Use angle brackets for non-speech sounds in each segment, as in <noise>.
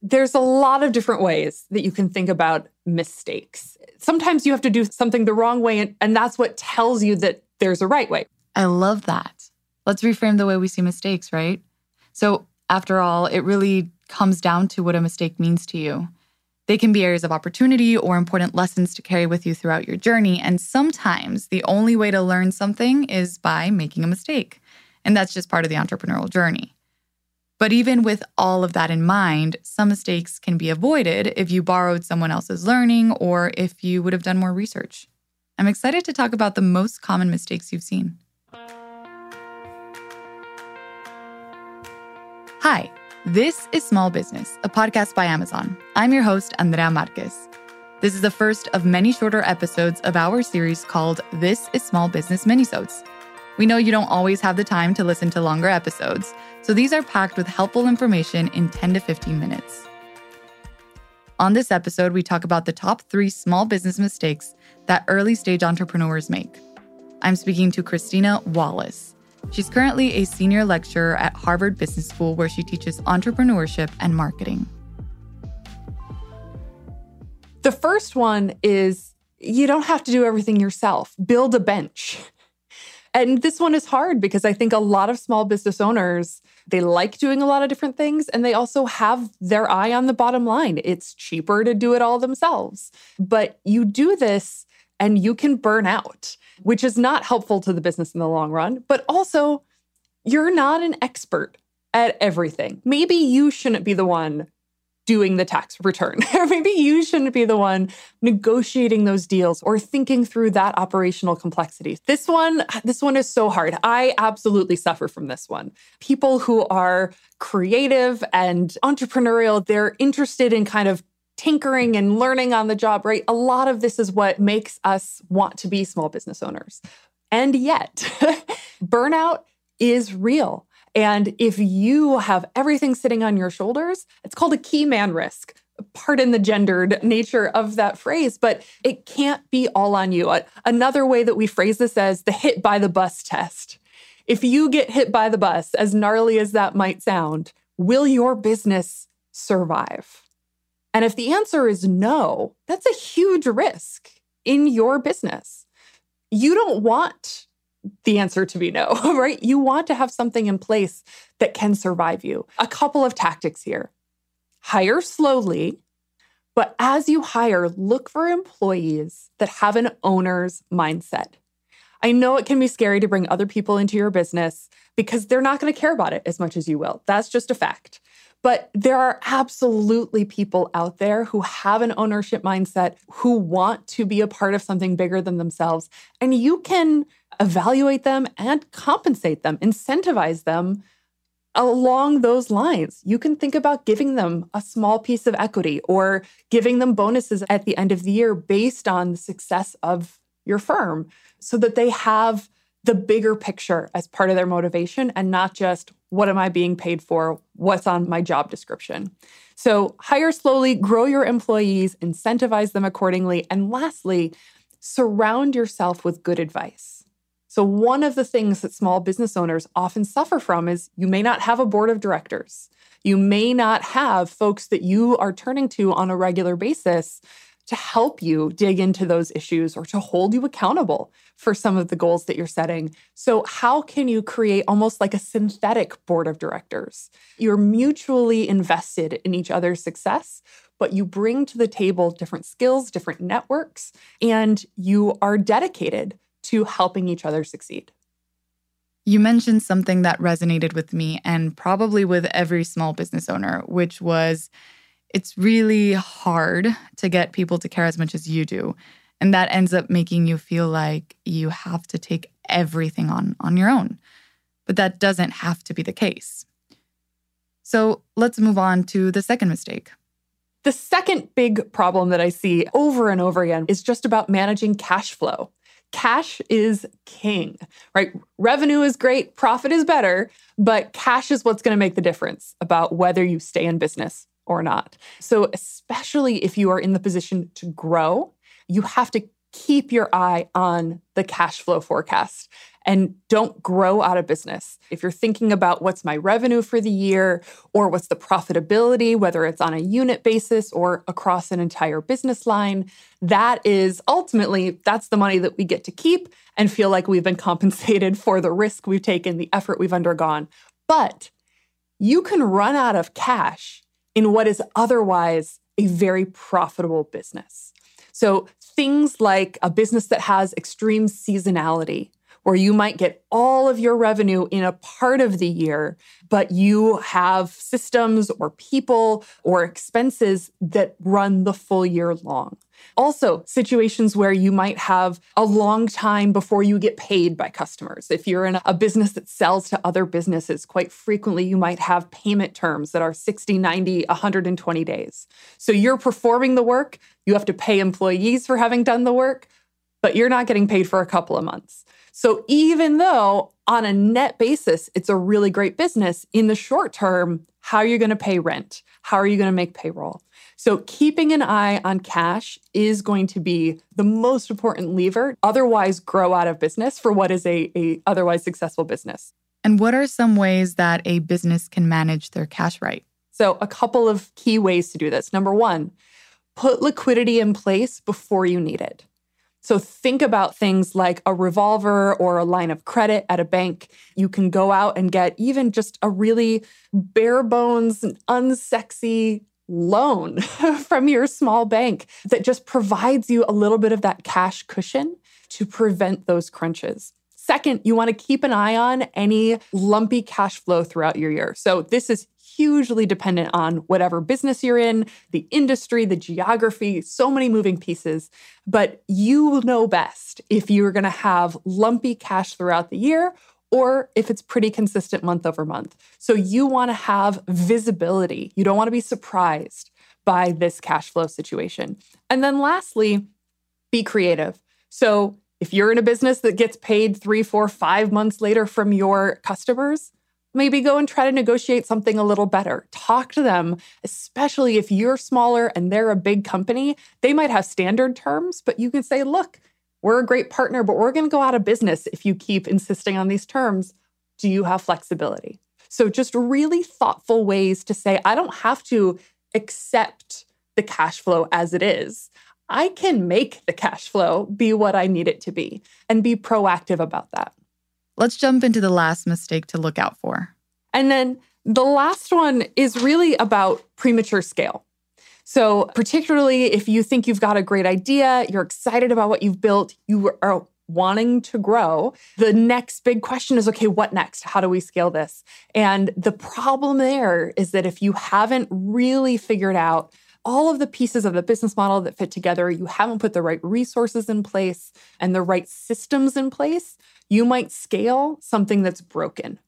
There's a lot of different ways that you can think about mistakes. Sometimes you have to do something the wrong way, and, and that's what tells you that there's a right way. I love that. Let's reframe the way we see mistakes, right? So, after all, it really comes down to what a mistake means to you. They can be areas of opportunity or important lessons to carry with you throughout your journey. And sometimes the only way to learn something is by making a mistake. And that's just part of the entrepreneurial journey. But even with all of that in mind, some mistakes can be avoided if you borrowed someone else's learning or if you would have done more research. I'm excited to talk about the most common mistakes you've seen. Hi, this is Small Business, a podcast by Amazon. I'm your host, Andrea Marquez. This is the first of many shorter episodes of our series called This is Small Business Minisodes. We know you don't always have the time to listen to longer episodes, so these are packed with helpful information in 10 to 15 minutes. On this episode, we talk about the top three small business mistakes that early stage entrepreneurs make. I'm speaking to Christina Wallace. She's currently a senior lecturer at Harvard Business School, where she teaches entrepreneurship and marketing. The first one is you don't have to do everything yourself, build a bench. And this one is hard because I think a lot of small business owners, they like doing a lot of different things and they also have their eye on the bottom line. It's cheaper to do it all themselves. But you do this and you can burn out, which is not helpful to the business in the long run. But also, you're not an expert at everything. Maybe you shouldn't be the one doing the tax return. <laughs> maybe you shouldn't be the one negotiating those deals or thinking through that operational complexity. This one, this one is so hard. I absolutely suffer from this one. People who are creative and entrepreneurial, they're interested in kind of tinkering and learning on the job, right? A lot of this is what makes us want to be small business owners. And yet, <laughs> burnout is real. And if you have everything sitting on your shoulders, it's called a key man risk. Pardon the gendered nature of that phrase, but it can't be all on you. Another way that we phrase this as the hit by the bus test. If you get hit by the bus, as gnarly as that might sound, will your business survive? And if the answer is no, that's a huge risk in your business. You don't want the answer to be no, <laughs> right? You want to have something in place that can survive you. A couple of tactics here hire slowly, but as you hire, look for employees that have an owner's mindset. I know it can be scary to bring other people into your business because they're not going to care about it as much as you will. That's just a fact. But there are absolutely people out there who have an ownership mindset, who want to be a part of something bigger than themselves. And you can evaluate them and compensate them, incentivize them along those lines. You can think about giving them a small piece of equity or giving them bonuses at the end of the year based on the success of your firm so that they have the bigger picture as part of their motivation and not just what am I being paid for? What's on my job description? So, hire slowly, grow your employees, incentivize them accordingly. And lastly, surround yourself with good advice. So, one of the things that small business owners often suffer from is you may not have a board of directors. You may not have folks that you are turning to on a regular basis to help you dig into those issues or to hold you accountable for some of the goals that you're setting. So, how can you create almost like a synthetic board of directors? You're mutually invested in each other's success, but you bring to the table different skills, different networks, and you are dedicated to helping each other succeed. You mentioned something that resonated with me and probably with every small business owner, which was it's really hard to get people to care as much as you do. And that ends up making you feel like you have to take everything on on your own. But that doesn't have to be the case. So let's move on to the second mistake. The second big problem that I see over and over again is just about managing cash flow cash is king, right? Revenue is great, profit is better, but cash is what's going to make the difference about whether you stay in business or not. So, especially if you are in the position to grow, you have to keep your eye on the cash flow forecast and don't grow out of business. If you're thinking about what's my revenue for the year or what's the profitability, whether it's on a unit basis or across an entire business line, that is ultimately that's the money that we get to keep and feel like we've been compensated <laughs> for the risk we've taken, the effort we've undergone. But you can run out of cash in what is otherwise a very profitable business. So, things like a business that has extreme seasonality, where you might get all of your revenue in a part of the year, but you have systems or people or expenses that run the full year long. Also, situations where you might have a long time before you get paid by customers. If you're in a business that sells to other businesses, quite frequently you might have payment terms that are 60, 90, 120 days. So you're performing the work, you have to pay employees for having done the work, but you're not getting paid for a couple of months. So even though on a net basis, it's a really great business, in the short term, how are you going to pay rent? How are you going to make payroll? So keeping an eye on cash is going to be the most important lever. Otherwise, grow out of business for what is a, a otherwise successful business. And what are some ways that a business can manage their cash right? So, a couple of key ways to do this. Number one, put liquidity in place before you need it. So think about things like a revolver or a line of credit at a bank. You can go out and get even just a really bare bones, unsexy loan <laughs> from your small bank that just provides you a little bit of that cash cushion to prevent those crunches. Second, you want to keep an eye on any lumpy cash flow throughout your year. So, this is hugely dependent on whatever business you're in, the industry, the geography, so many moving pieces. But you know best if you're going to have lumpy cash throughout the year or if it's pretty consistent month over month. So you want to have visibility. You don't want to be surprised by this cash flow situation. And then lastly, be creative. So if you're in a business that gets paid three, four, five months later from your customers, maybe go and try to negotiate something a little better. Talk to them, especially if you're smaller and they're a big company. They might have standard terms, but you can say, look, we're a great partner, but we're going to go out of business if you keep insisting on these terms. Do you have flexibility? So, just really thoughtful ways to say, I don't have to accept the cash flow as it is. I can make the cash flow be what I need it to be and be proactive about that. Let's jump into the last mistake to look out for. And then the last one is really about premature scale. So, particularly if you think you've got a great idea, you're excited about what you've built, you are wanting to grow, the next big question is okay, what next? How do we scale this? And the problem there is that if you haven't really figured out all of the pieces of the business model that fit together, you haven't put the right resources in place and the right systems in place, you might scale something that's broken.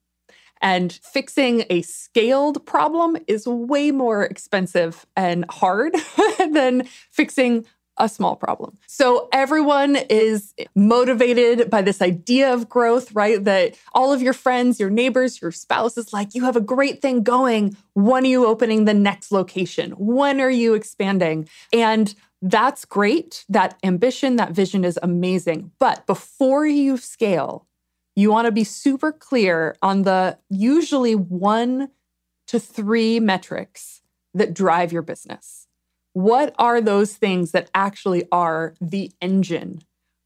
And fixing a scaled problem is way more expensive and hard <laughs> than fixing a small problem. So everyone is motivated by this idea of growth, right? That all of your friends, your neighbors, your spouse is like, you have a great thing going. When are you opening the next location? When are you expanding? And that's great. That ambition, that vision is amazing. But before you scale, you want to be super clear on the usually one to three metrics that drive your business. What are those things that actually are the engine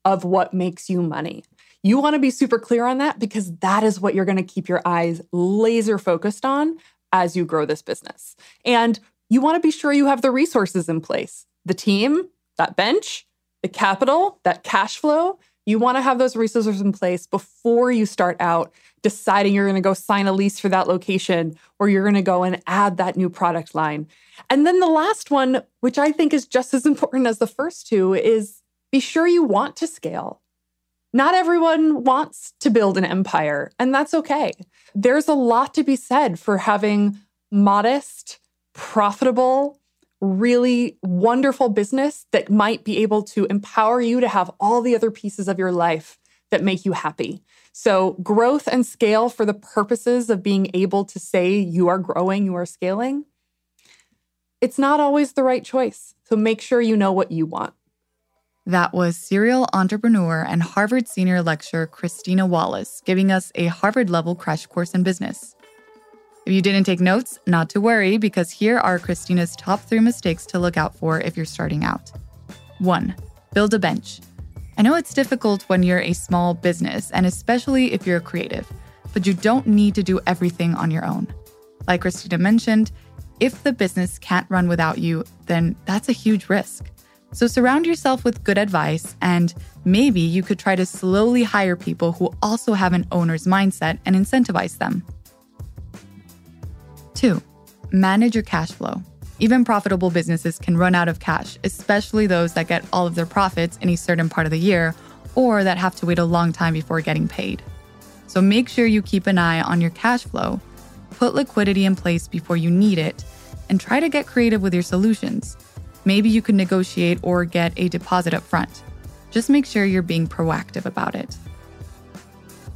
of what makes you money? You want to be super clear on that because that is what you're going to keep your eyes laser focused on as you grow this business. And you want to be sure you have the resources in place the team, that bench, the capital, that cash flow. You want to have those resources in place before you start out deciding you're going to go sign a lease for that location or you're going to go and add that new product line. And then the last one, which I think is just as <laughs> important as the first two, is be sure you want to scale. Not everyone wants to build an empire, and that's okay. There's a lot to be said for having modest, profitable, really wonderful business that might be able to empower you to have all the other pieces of your life that make you happy. So, growth and scale for the purposes of being able to say you are growing, you are scaling, it's not always the right choice. So, make sure you know what you want. That was serial entrepreneur and Harvard senior lecturer Christina Wallace giving us a Harvard level crash course in business. If you didn't take notes, not to worry, because here are Christina's top three mistakes to look out for if you're starting out. One, build a bench. I know it's difficult when you're a small business, and especially if you're a creative, but you don't need to do everything on your own. Like Christina mentioned, if the business can't run without you, then that's a huge risk. So surround yourself with good advice, and maybe you could try to slowly hire people who also have an owner's mindset and incentivize them. Two, manage your cash flow. Even profitable businesses can run out of cash, especially those that get all of their profits in a certain part of the year or that have to wait a long time before getting paid. So make sure you keep an eye on your cash flow, put liquidity in place before you need it, and try to get creative with your solutions. Maybe you can negotiate or get a deposit up front. Just make sure you're being proactive about it.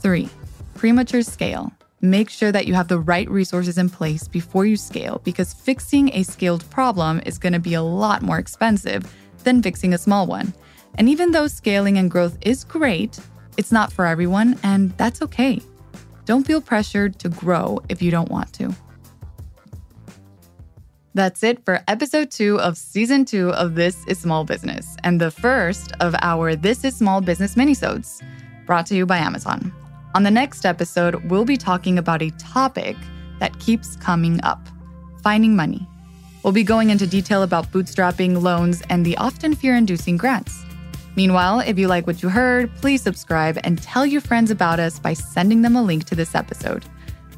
Three, premature scale. Make sure that you have the right resources in place before you scale because fixing a scaled problem is going to be a lot more expensive than fixing a small one. And even though scaling and growth is great, it's not for everyone, and that's okay. Don't feel pressured to grow if you don't want to. That's it for episode two of season two of This is Small Business, and the first of our This is Small Business minisodes, brought to you by Amazon. On the next episode, we'll be talking about a topic that keeps coming up finding money. We'll be going into detail about bootstrapping, loans, and the often fear inducing grants. Meanwhile, if you like what you heard, please subscribe and tell your friends about us by sending them a link to this episode.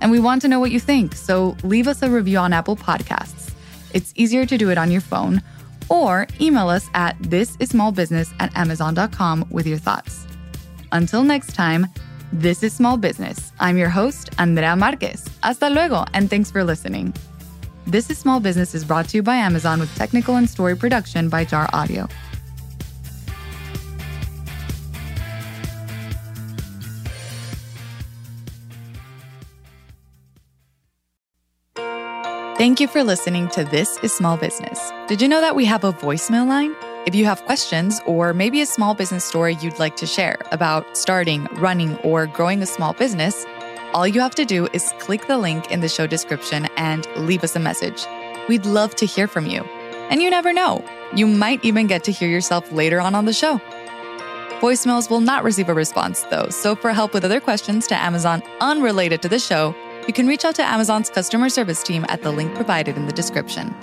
And we want to know what you think, so leave us a review on Apple Podcasts. It's easier to do it on your phone, or email us at thisissmallbusiness at amazon.com with your thoughts. Until next time, this is Small Business. I'm your host, Andrea Marquez. Hasta luego, and thanks for listening. This is Small Business is brought to you by Amazon with technical and story production by Jar Audio. Thank you for listening to This is Small Business. Did you know that we have a voicemail line? If you have questions or maybe a small business story you'd like to share about starting, running, or growing a small business, all you have to do is click the link in the show description and leave us a message. We'd love to hear from you. And you never know, you might even get to hear yourself later on on the show. Voicemails will not receive a response, though, so for help with other questions to Amazon unrelated to the show, you can reach out to Amazon's customer service team at the link provided in the description.